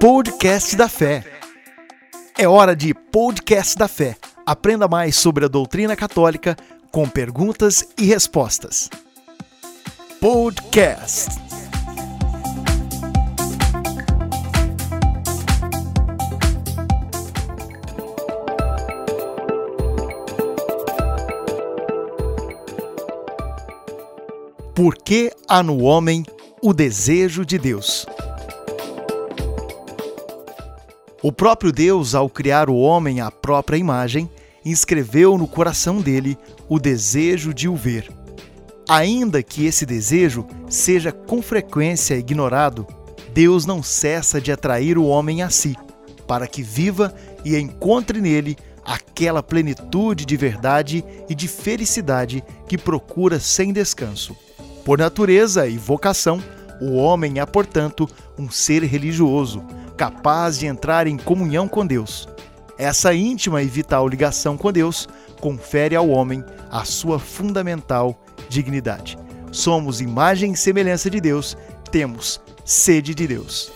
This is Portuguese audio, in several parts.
Podcast da Fé. É hora de Podcast da Fé. Aprenda mais sobre a doutrina católica com perguntas e respostas. Podcast. Por que há no homem o desejo de Deus? O próprio Deus, ao criar o homem à própria imagem, inscreveu no coração dele o desejo de o ver. Ainda que esse desejo seja com frequência ignorado, Deus não cessa de atrair o homem a si, para que viva e encontre nele aquela plenitude de verdade e de felicidade que procura sem descanso. Por natureza e vocação, o homem é, portanto, um ser religioso, capaz de entrar em comunhão com Deus. Essa íntima e vital ligação com Deus confere ao homem a sua fundamental dignidade. Somos imagem e semelhança de Deus, temos sede de Deus.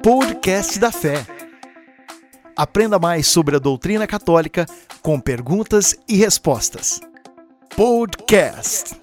Podcast da Fé. Aprenda mais sobre a doutrina católica com perguntas e respostas. Podcast.